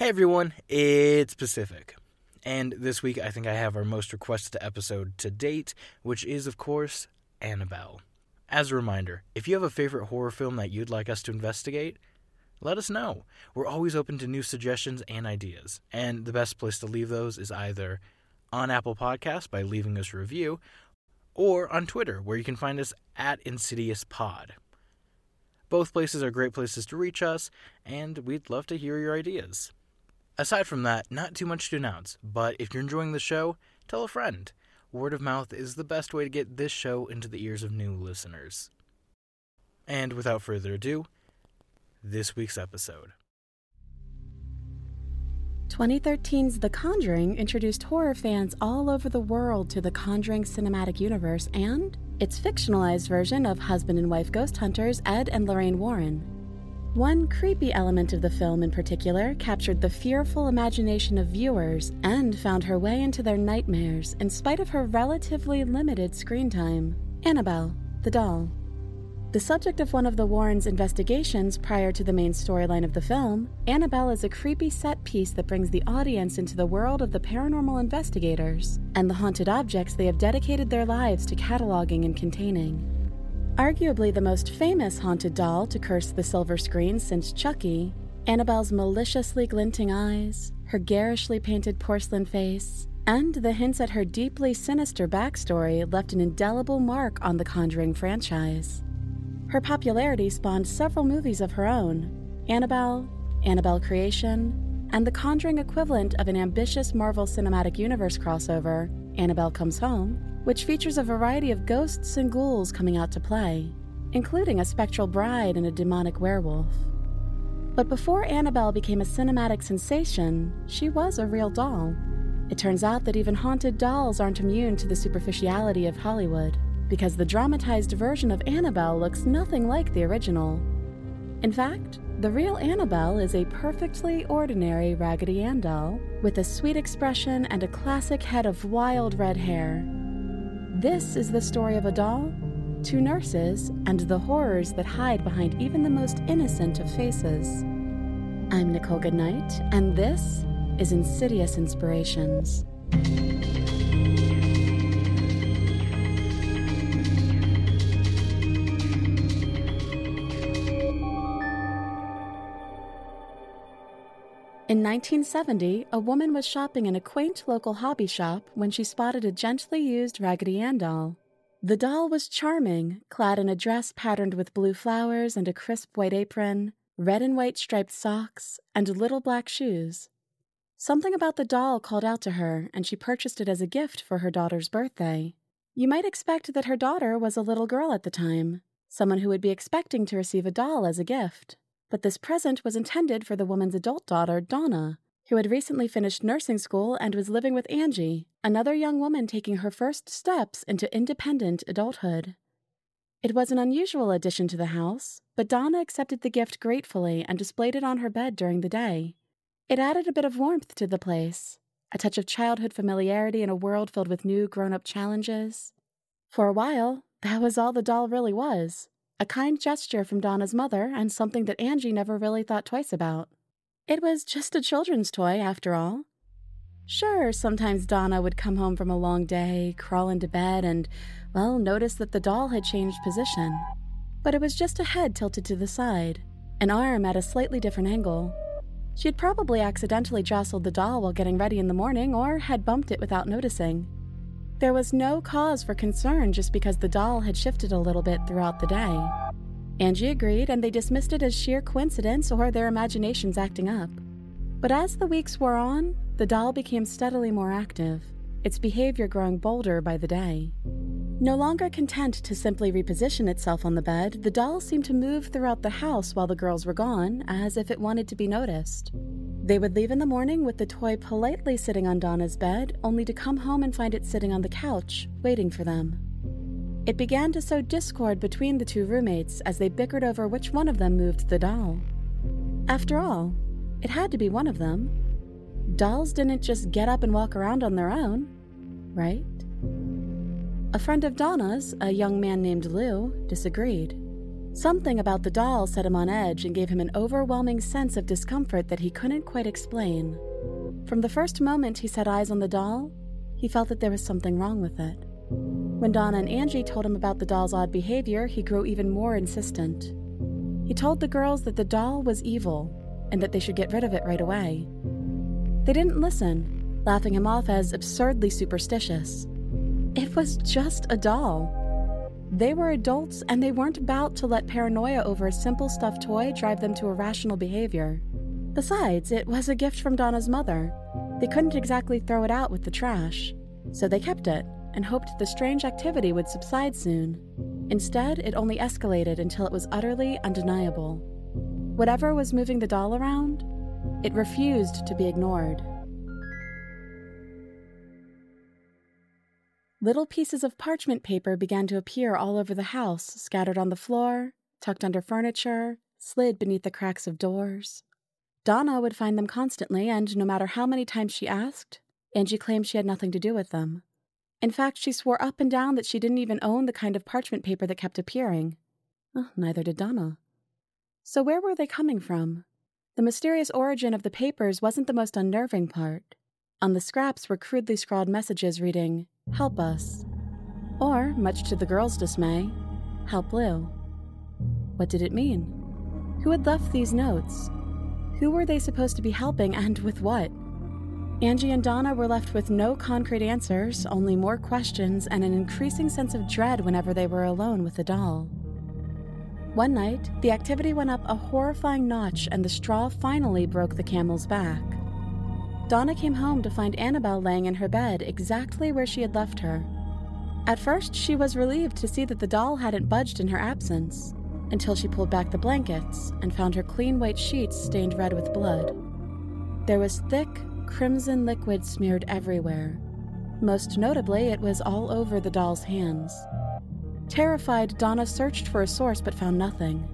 Hey everyone, it's Pacific. And this week I think I have our most requested episode to date, which is, of course, Annabelle. As a reminder, if you have a favorite horror film that you'd like us to investigate, let us know. We're always open to new suggestions and ideas. And the best place to leave those is either on Apple Podcasts by leaving us a review, or on Twitter, where you can find us at Insidious Pod. Both places are great places to reach us, and we'd love to hear your ideas. Aside from that, not too much to announce, but if you're enjoying the show, tell a friend. Word of mouth is the best way to get this show into the ears of new listeners. And without further ado, this week's episode. 2013's The Conjuring introduced horror fans all over the world to the Conjuring cinematic universe and its fictionalized version of husband and wife ghost hunters Ed and Lorraine Warren. One creepy element of the film in particular captured the fearful imagination of viewers and found her way into their nightmares in spite of her relatively limited screen time Annabelle, the doll. The subject of one of the Warrens' investigations prior to the main storyline of the film, Annabelle is a creepy set piece that brings the audience into the world of the paranormal investigators and the haunted objects they have dedicated their lives to cataloging and containing. Arguably the most famous haunted doll to curse the silver screen since Chucky, Annabelle's maliciously glinting eyes, her garishly painted porcelain face, and the hints at her deeply sinister backstory left an indelible mark on the Conjuring franchise. Her popularity spawned several movies of her own Annabelle, Annabelle Creation, and the Conjuring equivalent of an ambitious Marvel Cinematic Universe crossover, Annabelle Comes Home, which features a variety of ghosts and ghouls coming out to play, including a spectral bride and a demonic werewolf. But before Annabelle became a cinematic sensation, she was a real doll. It turns out that even haunted dolls aren't immune to the superficiality of Hollywood, because the dramatized version of Annabelle looks nothing like the original. In fact, the real Annabelle is a perfectly ordinary Raggedy Ann doll with a sweet expression and a classic head of wild red hair. This is the story of a doll, two nurses, and the horrors that hide behind even the most innocent of faces. I'm Nichole Goodnight, and this is Insidious Inspirations. In 1970, a woman was shopping in a quaint local hobby shop when she spotted a gently used Raggedy Ann doll. The doll was charming, clad in a dress patterned with blue flowers and a crisp white apron, red and white striped socks, and little black shoes. Something about the doll called out to her, and she purchased it as a gift for her daughter's birthday. You might expect that her daughter was a little girl at the time, someone who would be expecting to receive a doll as a gift but this present was intended for the woman's adult daughter, Donna, who had recently finished nursing school and was living with Angie, another young woman taking her first steps into independent adulthood. It was an unusual addition to the house, but Donna accepted the gift gratefully and displayed it on her bed during the day. It added a bit of warmth to the place, a touch of childhood familiarity in a world filled with new grown up challenges. For a while, that was all the doll really was a kind gesture from Donna's mother, and something that Angie never really thought twice about. It was just a children's toy, after all. Sure, sometimes Donna would come home from a long day, crawl into bed, and, well, notice that the doll had changed position. But it was just a head tilted to the side, an arm at a slightly different angle. She had probably accidentally jostled the doll while getting ready in the morning or had bumped it without noticing. There was no cause for concern just because the doll had shifted a little bit throughout the day. Angie agreed, and they dismissed it as sheer coincidence or their imaginations acting up. But as the weeks wore on, the doll became steadily more active, its behavior growing bolder by the day. No longer content to simply reposition itself on the bed, the doll seemed to move throughout the house while the girls were gone, as if it wanted to be noticed. They would leave in the morning with the toy politely sitting on Donna's bed, only to come home and find it sitting on the couch, waiting for them. It began to sow discord between the two roommates as they bickered over which one of them moved the doll. After all, it had to be one of them. Dolls didn't just get up and walk around on their own, right? A friend of Donna's, a young man named Lou, disagreed. Something about the doll set him on edge and gave him an overwhelming sense of discomfort that he couldn't quite explain. From the first moment he set eyes on the doll, he felt that there was something wrong with it. When Donna and Angie told him about the doll's odd behavior, he grew even more insistent. He told the girls that the doll was evil and that they should get rid of it right away. They didn't listen, laughing him off as absurdly superstitious. It was just a doll. They were adults and they weren't about to let paranoia over a simple stuffed toy drive them to irrational behavior. Besides, it was a gift from Donna's mother. They couldn't exactly throw it out with the trash, so they kept it and hoped the strange activity would subside soon. Instead, it only escalated until it was utterly undeniable. Whatever was moving the doll around, it refused to be ignored. Little pieces of parchment paper began to appear all over the house, scattered on the floor, tucked under furniture, slid beneath the cracks of doors. Donna would find them constantly, and no matter how many times she asked, Angie claimed she had nothing to do with them. In fact, she swore up and down that she didn't even own the kind of parchment paper that kept appearing. Oh, neither did Donna. So, where were they coming from? The mysterious origin of the papers wasn't the most unnerving part. On the scraps were crudely scrawled messages reading, Help us. Or, much to the girl's dismay, Help Lou. What did it mean? Who had left these notes? Who were they supposed to be helping and with what? Angie and Donna were left with no concrete answers, only more questions and an increasing sense of dread whenever they were alone with the doll. One night, the activity went up a horrifying notch and the straw finally broke the camel's back. Donna came home to find Annabelle laying in her bed exactly where she had left her. At first, she was relieved to see that the doll hadn't budged in her absence, until she pulled back the blankets and found her clean white sheets stained red with blood. There was thick, crimson liquid smeared everywhere. Most notably, it was all over the doll's hands. Terrified, Donna searched for a source but found nothing.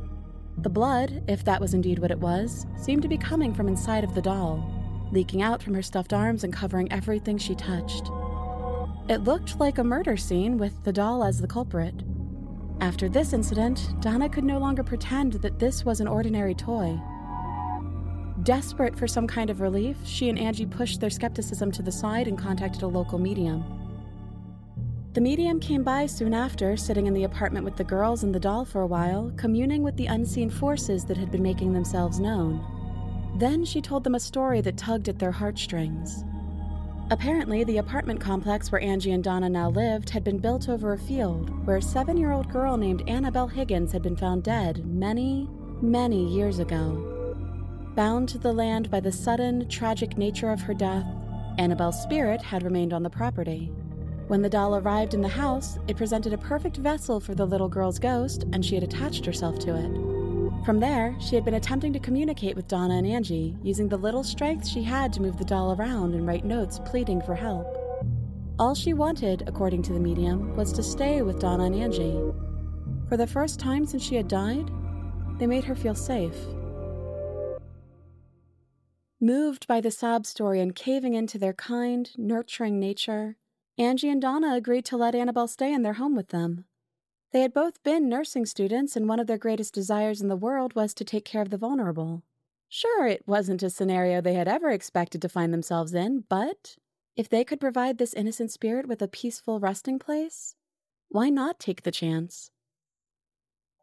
The blood, if that was indeed what it was, seemed to be coming from inside of the doll leaking out from her stuffed arms and covering everything she touched. It looked like a murder scene with the doll as the culprit. After this incident, Donna could no longer pretend that this was an ordinary toy. Desperate for some kind of relief, she and Angie pushed their skepticism to the side and contacted a local medium. The medium came by soon after, sitting in the apartment with the girls and the doll for a while, communing with the unseen forces that had been making themselves known. Then she told them a story that tugged at their heartstrings. Apparently, the apartment complex where Angie and Donna now lived had been built over a field where a seven year old girl named Annabelle Higgins had been found dead many, many years ago. Bound to the land by the sudden, tragic nature of her death, Annabelle's spirit had remained on the property. When the doll arrived in the house, it presented a perfect vessel for the little girl's ghost, and she had attached herself to it. From there, she had been attempting to communicate with Donna and Angie, using the little strength she had to move the doll around and write notes pleading for help. All she wanted, according to the medium, was to stay with Donna and Angie. For the first time since she had died, they made her feel safe. Moved by the sob story and caving into their kind, nurturing nature, Angie and Donna agreed to let Annabelle stay in their home with them. They had both been nursing students, and one of their greatest desires in the world was to take care of the vulnerable. Sure, it wasn't a scenario they had ever expected to find themselves in, but if they could provide this innocent spirit with a peaceful resting place, why not take the chance?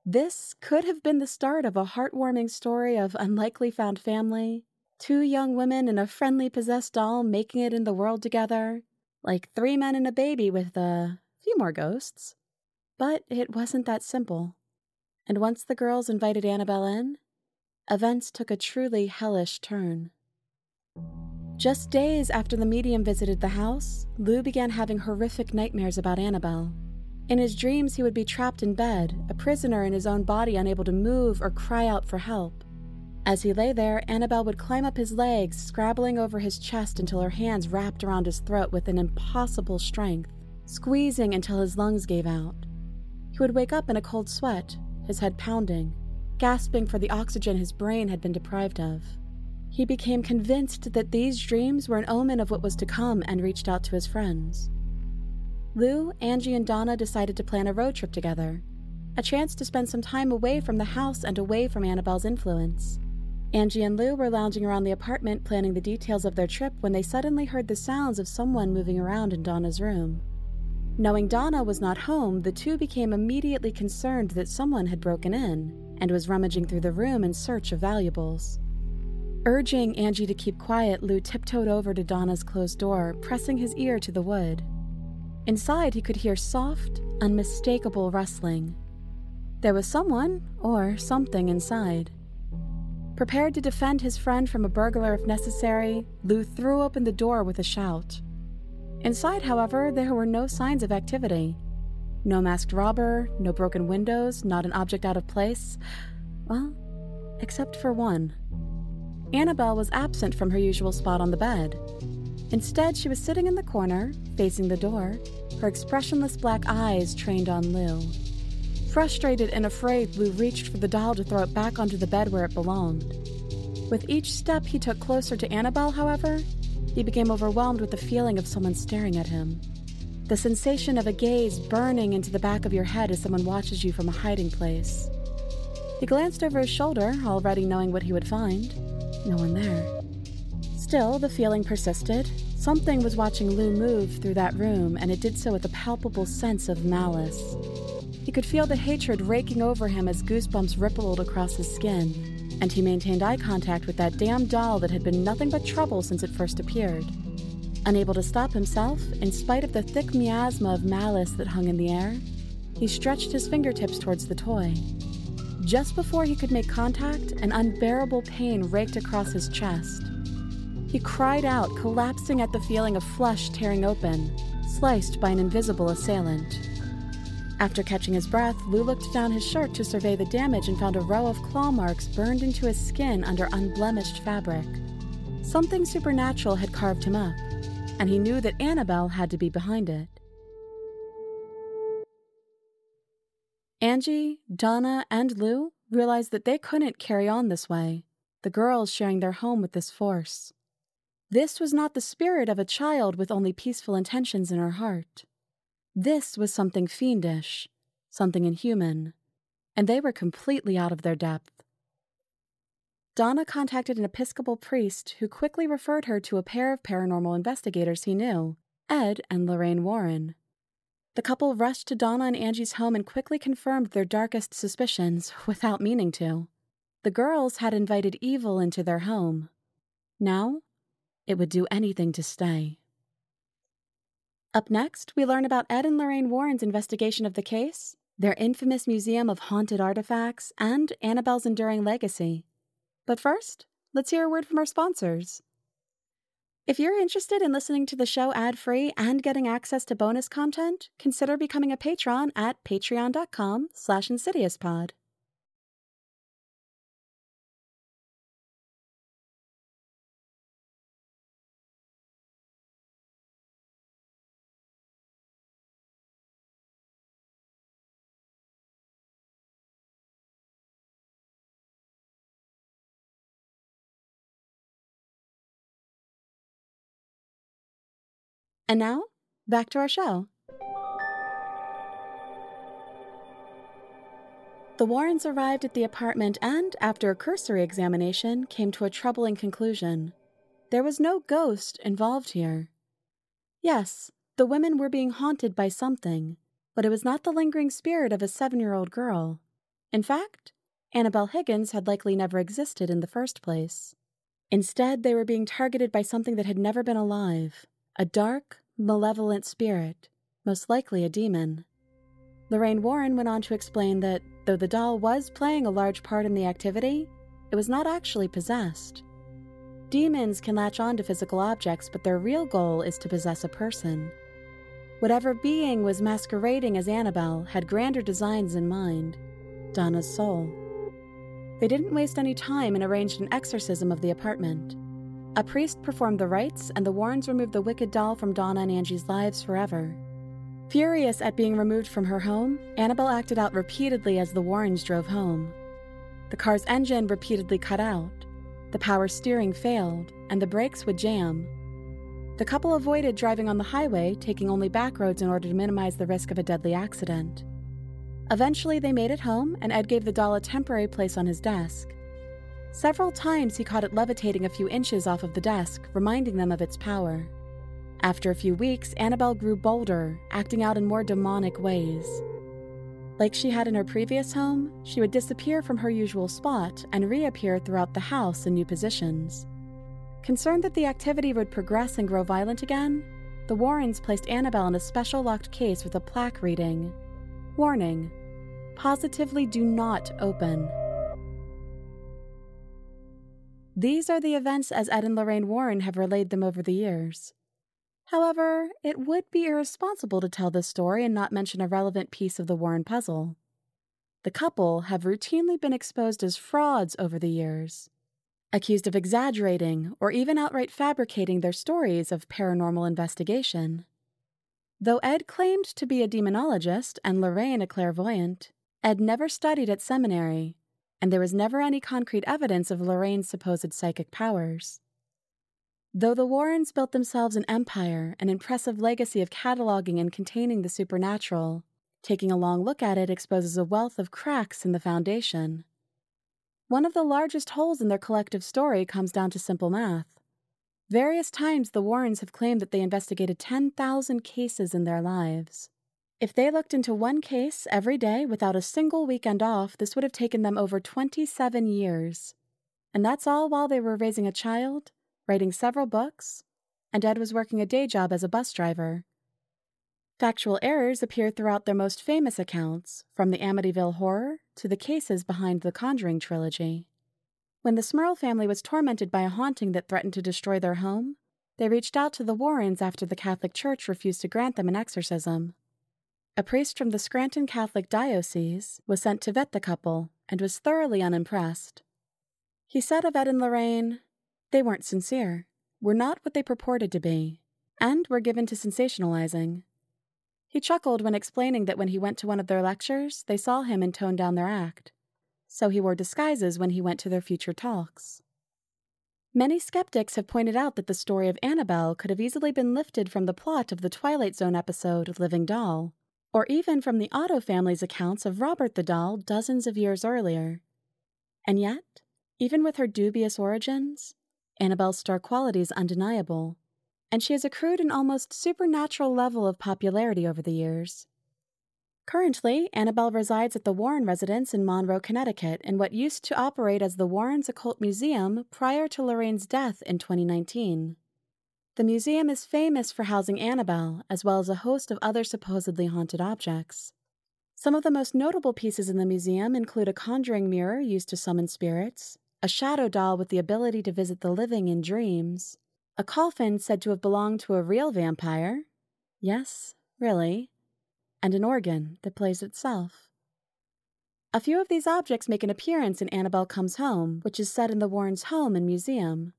This could have been the start of a heartwarming story of unlikely found family, two young women and a friendly possessed doll making it in the world together, like three men and a baby with a few more ghosts. But it wasn't that simple. And once the girls invited Annabelle in, events took a truly hellish turn. Just days after the medium visited the house, Lou began having horrific nightmares about Annabelle. In his dreams, he would be trapped in bed, a prisoner in his own body, unable to move or cry out for help. As he lay there, Annabelle would climb up his legs, scrabbling over his chest until her hands wrapped around his throat with an impossible strength, squeezing until his lungs gave out. He would wake up in a cold sweat, his head pounding, gasping for the oxygen his brain had been deprived of. He became convinced that these dreams were an omen of what was to come and reached out to his friends. Lou, Angie, and Donna decided to plan a road trip together. a chance to spend some time away from the house and away from Annabelle's influence. Angie and Lou were lounging around the apartment planning the details of their trip when they suddenly heard the sounds of someone moving around in Donna's room. Knowing Donna was not home, the two became immediately concerned that someone had broken in and was rummaging through the room in search of valuables. Urging Angie to keep quiet, Lou tiptoed over to Donna's closed door, pressing his ear to the wood. Inside, he could hear soft, unmistakable rustling. There was someone, or something, inside. Prepared to defend his friend from a burglar if necessary, Lou threw open the door with a shout. Inside, however, there were no signs of activity. No masked robber, no broken windows, not an object out of place. Well, except for one. Annabelle was absent from her usual spot on the bed. Instead, she was sitting in the corner, facing the door, her expressionless black eyes trained on Lou. Frustrated and afraid, Lou reached for the doll to throw it back onto the bed where it belonged. With each step he took closer to Annabelle, however, he became overwhelmed with the feeling of someone staring at him. The sensation of a gaze burning into the back of your head as someone watches you from a hiding place. He glanced over his shoulder, already knowing what he would find. No one there. Still, the feeling persisted. Something was watching Lou move through that room, and it did so with a palpable sense of malice. He could feel the hatred raking over him as goosebumps rippled across his skin, and he maintained eye contact with that damn doll that had been nothing but trouble since it first appeared. Unable to stop himself, in spite of the thick miasma of malice that hung in the air, he stretched his fingertips towards the toy. Just before he could make contact, an unbearable pain raked across his chest. He cried out, collapsing at the feeling of flesh tearing open, sliced by an invisible assailant. After catching his breath, Lou looked down his shirt to survey the damage and found a row of claw marks burned into his skin under unblemished fabric. Something supernatural had carved him up, and he knew that Annabelle had to be behind it. Angie, Donna, and Lou realized that they couldn't carry on this way, the girls sharing their home with this force. This was not the spirit of a child with only peaceful intentions in her heart. This was something fiendish, something inhuman, and they were completely out of their depth. Donna contacted an Episcopal priest who quickly referred her to a pair of paranormal investigators he knew, Ed and Lorraine Warren. The couple rushed to Donna and Angie's home and quickly confirmed their darkest suspicions without meaning to. The girls had invited evil into their home. Now, it would do anything to stay. Up next, we learn about Ed and Lorraine Warren's investigation of the case, their infamous museum of haunted artifacts, and Annabelle's enduring legacy. But first, let's hear a word from our sponsors. If you're interested in listening to the show ad-free and getting access to bonus content, consider becoming a patron at patreon.com And now, back to our show. The Warrens arrived at the apartment and, after a cursory examination, came to a troubling conclusion. There was no ghost involved here. Yes, the women were being haunted by something, but it was not the lingering spirit of a seven year old girl. In fact, Annabelle Higgins had likely never existed in the first place. Instead, they were being targeted by something that had never been alive a dark, malevolent spirit, most likely a demon. Lorraine Warren went on to explain that though the doll was playing a large part in the activity, it was not actually possessed. Demons can latch on to physical objects, but their real goal is to possess a person. Whatever being was masquerading as Annabelle had grander designs in mind Donna's soul. They didn't waste any time and arranged an exorcism of the apartment. A priest performed the rites, and the Warrens removed the wicked doll from Donna and Angie's lives forever. Furious at being removed from her home, Annabelle acted out repeatedly as the Warrens drove home. The car's engine repeatedly cut out, the power steering failed, and the brakes would jam. The couple avoided driving on the highway, taking only back roads in order to minimize the risk of a deadly accident. Eventually, they made it home, and Ed gave the doll a temporary place on his desk. Several times, he caught it levitating a few inches off of the desk, reminding them of its power. After a few weeks, Annabelle grew bolder, acting out in more demonic ways. Like she had in her previous home, she would disappear from her usual spot and reappear throughout the house in new positions. Concerned that the activity would progress and grow violent again, the Warrens placed Annabelle in a special locked case with a plaque reading Warning Positively do not open. These are the events as Ed and Lorraine Warren have relayed them over the years. However, it would be irresponsible to tell this story and not mention a relevant piece of the Warren puzzle. The couple have routinely been exposed as frauds over the years, accused of exaggerating or even outright fabricating their stories of paranormal investigation. Though Ed claimed to be a demonologist and Lorraine a clairvoyant, Ed never studied at seminary, and there was never any concrete evidence of Lorraine's supposed psychic powers. Though the Warrens built themselves an empire, an impressive legacy of cataloging and containing the supernatural, taking a long look at it exposes a wealth of cracks in the foundation. One of the largest holes in their collective story comes down to simple math. Various times the Warrens have claimed that they investigated 10,000 cases in their lives. If they looked into one case every day without a single weekend off, this would have taken them over 27 years. And that's all while they were raising a child writing several books, and Ed was working a day job as a bus driver. Factual errors appear throughout their most famous accounts, from the Amityville Horror to the cases behind the Conjuring trilogy. When the Smurl family was tormented by a haunting that threatened to destroy their home, they reached out to the Warrens after the Catholic Church refused to grant them an exorcism. A priest from the Scranton Catholic Diocese was sent to vet the couple and was thoroughly unimpressed. He said of Ed and Lorraine, they weren't sincere, were not what they purported to be, and were given to sensationalizing. He chuckled when explaining that when he went to one of their lectures, they saw him and toned down their act. So he wore disguises when he went to their future talks. Many skeptics have pointed out that the story of Annabelle could have easily been lifted from the plot of the Twilight Zone episode Living Doll, or even from the Otto family's accounts of Robert the Doll dozens of years earlier. And yet, even with her dubious origins, Annabelle's star quality is undeniable, and she has accrued an almost supernatural level of popularity over the years. Currently, Annabelle resides at the Warren residence in Monroe, Connecticut, in what used to operate as the Warrens Occult Museum prior to Lorraine's death in 2019. The museum is famous for housing Annabelle, as well as a host of other supposedly haunted objects. Some of the most notable pieces in the museum include a conjuring mirror used to summon spirits, a shadow doll with the ability to visit the living in dreams, a coffin said to have belonged to a real vampire. Yes, really. And an organ that plays itself. A few of these objects make an appearance in Annabelle Comes Home, which is set in the Warrens' home and museum.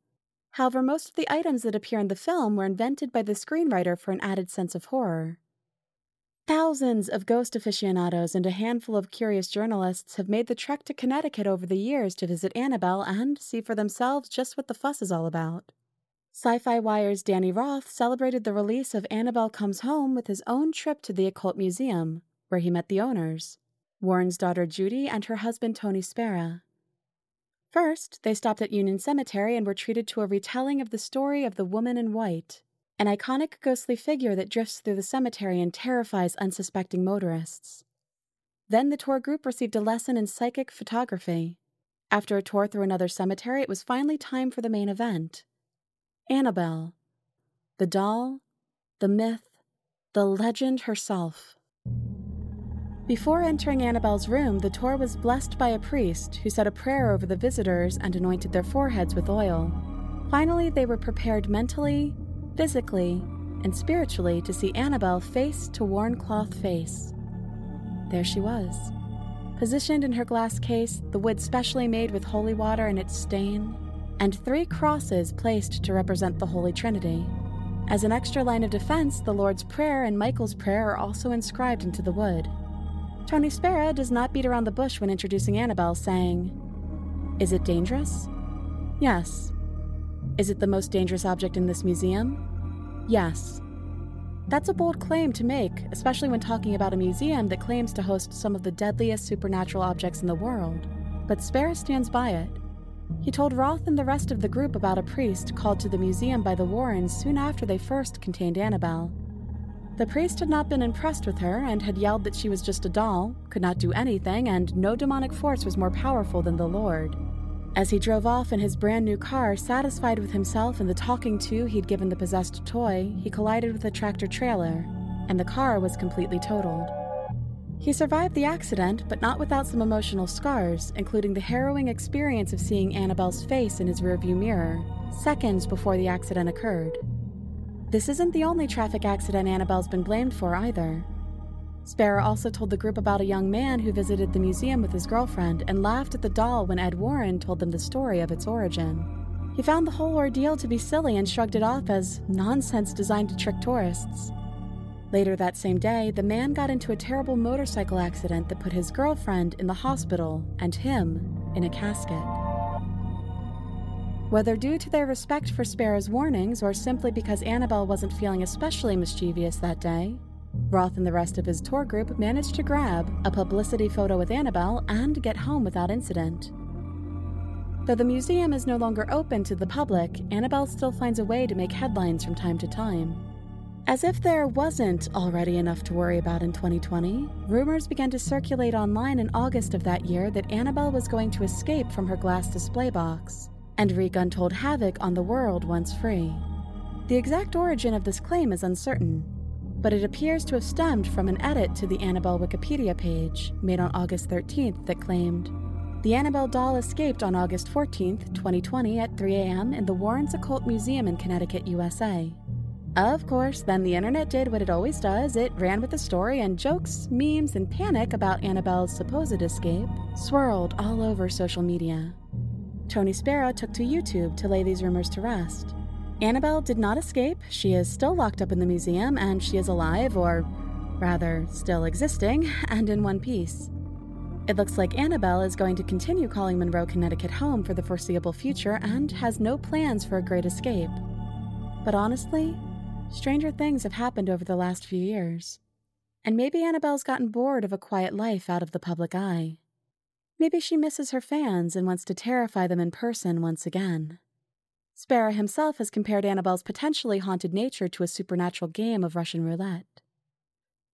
However, most of the items that appear in the film were invented by the screenwriter for an added sense of horror. Thousands of ghost aficionados and a handful of curious journalists have made the trek to Connecticut over the years to visit Annabelle and see for themselves just what the fuss is all about. Sci Fi Wire's Danny Roth celebrated the release of Annabelle Comes Home with his own trip to the Occult Museum, where he met the owners Warren's daughter Judy and her husband Tony Spera. First, they stopped at Union Cemetery and were treated to a retelling of the story of the woman in white, an iconic ghostly figure that drifts through the cemetery and terrifies unsuspecting motorists. Then the tour group received a lesson in psychic photography. After a tour through another cemetery, it was finally time for the main event Annabelle. The doll, the myth, the legend herself. Before entering Annabelle's room, the tour was blessed by a priest who said a prayer over the visitors and anointed their foreheads with oil. Finally, they were prepared mentally, physically, and spiritually to see Annabelle face to worn cloth face. There she was, positioned in her glass case, the wood specially made with holy water in its stain, and three crosses placed to represent the Holy Trinity. As an extra line of defense, the Lord's Prayer and Michael's Prayer are also inscribed into the wood. Tony Spera does not beat around the bush when introducing Annabelle, saying, Is it dangerous? Yes, is it the most dangerous object in this museum? Yes. That's a bold claim to make, especially when talking about a museum that claims to host some of the deadliest supernatural objects in the world. But Spera stands by it. He told Roth and the rest of the group about a priest called to the museum by the Warrens soon after they first contained Annabelle. The priest had not been impressed with her and had yelled that she was just a doll, could not do anything, and no demonic force was more powerful than the Lord. As he drove off in his brand new car, satisfied with himself and the talking to he'd given the possessed toy, he collided with a tractor trailer, and the car was completely totaled. He survived the accident, but not without some emotional scars, including the harrowing experience of seeing Annabelle's face in his rearview mirror, seconds before the accident occurred. This isn't the only traffic accident Annabelle's been blamed for either. Spera also told the group about a young man who visited the museum with his girlfriend and laughed at the doll when Ed Warren told them the story of its origin. He found the whole ordeal to be silly and shrugged it off as nonsense designed to trick tourists. Later that same day, the man got into a terrible motorcycle accident that put his girlfriend in the hospital and him in a casket. Whether due to their respect for Spera's warnings or simply because Annabelle wasn't feeling especially mischievous that day, Roth and the rest of his tour group managed to grab a publicity photo with Annabelle and get home without incident. Though the museum is no longer open to the public, Annabelle still finds a way to make headlines from time to time. As if there wasn't already enough to worry about in 2020, rumors began to circulate online in August of that year that Annabelle was going to escape from her glass display box and wreak untold havoc on the world once free. The exact origin of this claim is uncertain, but it appears to have stemmed from an edit to the Annabelle Wikipedia page made on August 13th that claimed The Annabelle doll escaped on August 14th, 2020 at 3 a.m. in the Warrens Occult Museum in Connecticut, USA. Of course, then the internet did what it always does it ran with the story, and jokes, memes, and panic about Annabelle's supposed escape swirled all over social media. Tony Spera took to YouTube to lay these rumors to rest. Annabelle did not escape. She is still locked up in the museum, and she is alive, or rather, still existing, and in one piece. It looks like Annabelle is going to continue calling Monroe, Connecticut home for the foreseeable future and has no plans for a great escape. But honestly, stranger things have happened over the last few years. And maybe Annabelle's gotten bored of a quiet life out of the public eye. Maybe she misses her fans and wants to terrify them in person once again. Spera himself has compared Annabelle's potentially haunted nature to a supernatural game of Russian roulette.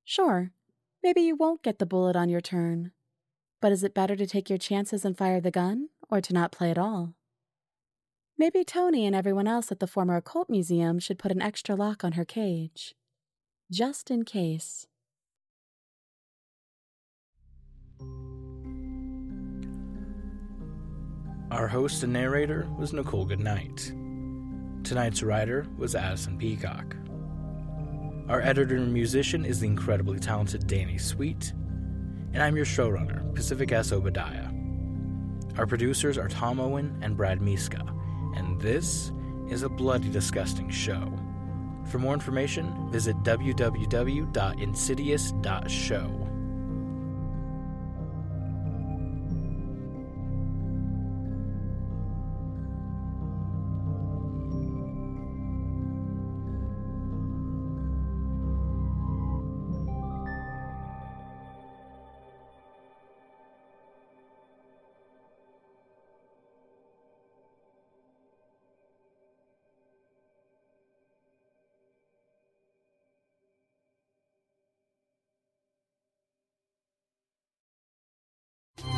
Sure, maybe you won't get the bullet on your turn, but is it better to take your chances and fire the gun, or to not play at all? Maybe Tony and everyone else at the former occult museum should put an extra lock on her cage. Just in case. Our host and narrator was Nichole Goodnight. Tonight's writer was Addison Peacock. Our editor and musician is the incredibly talented Danny Sweet, and I'm your showrunner, Pacific S. Obadiah. Our producers are Tom Owen and Brad Miska, and this is a bloody disgusting show. For more information, visit www.insidious.show.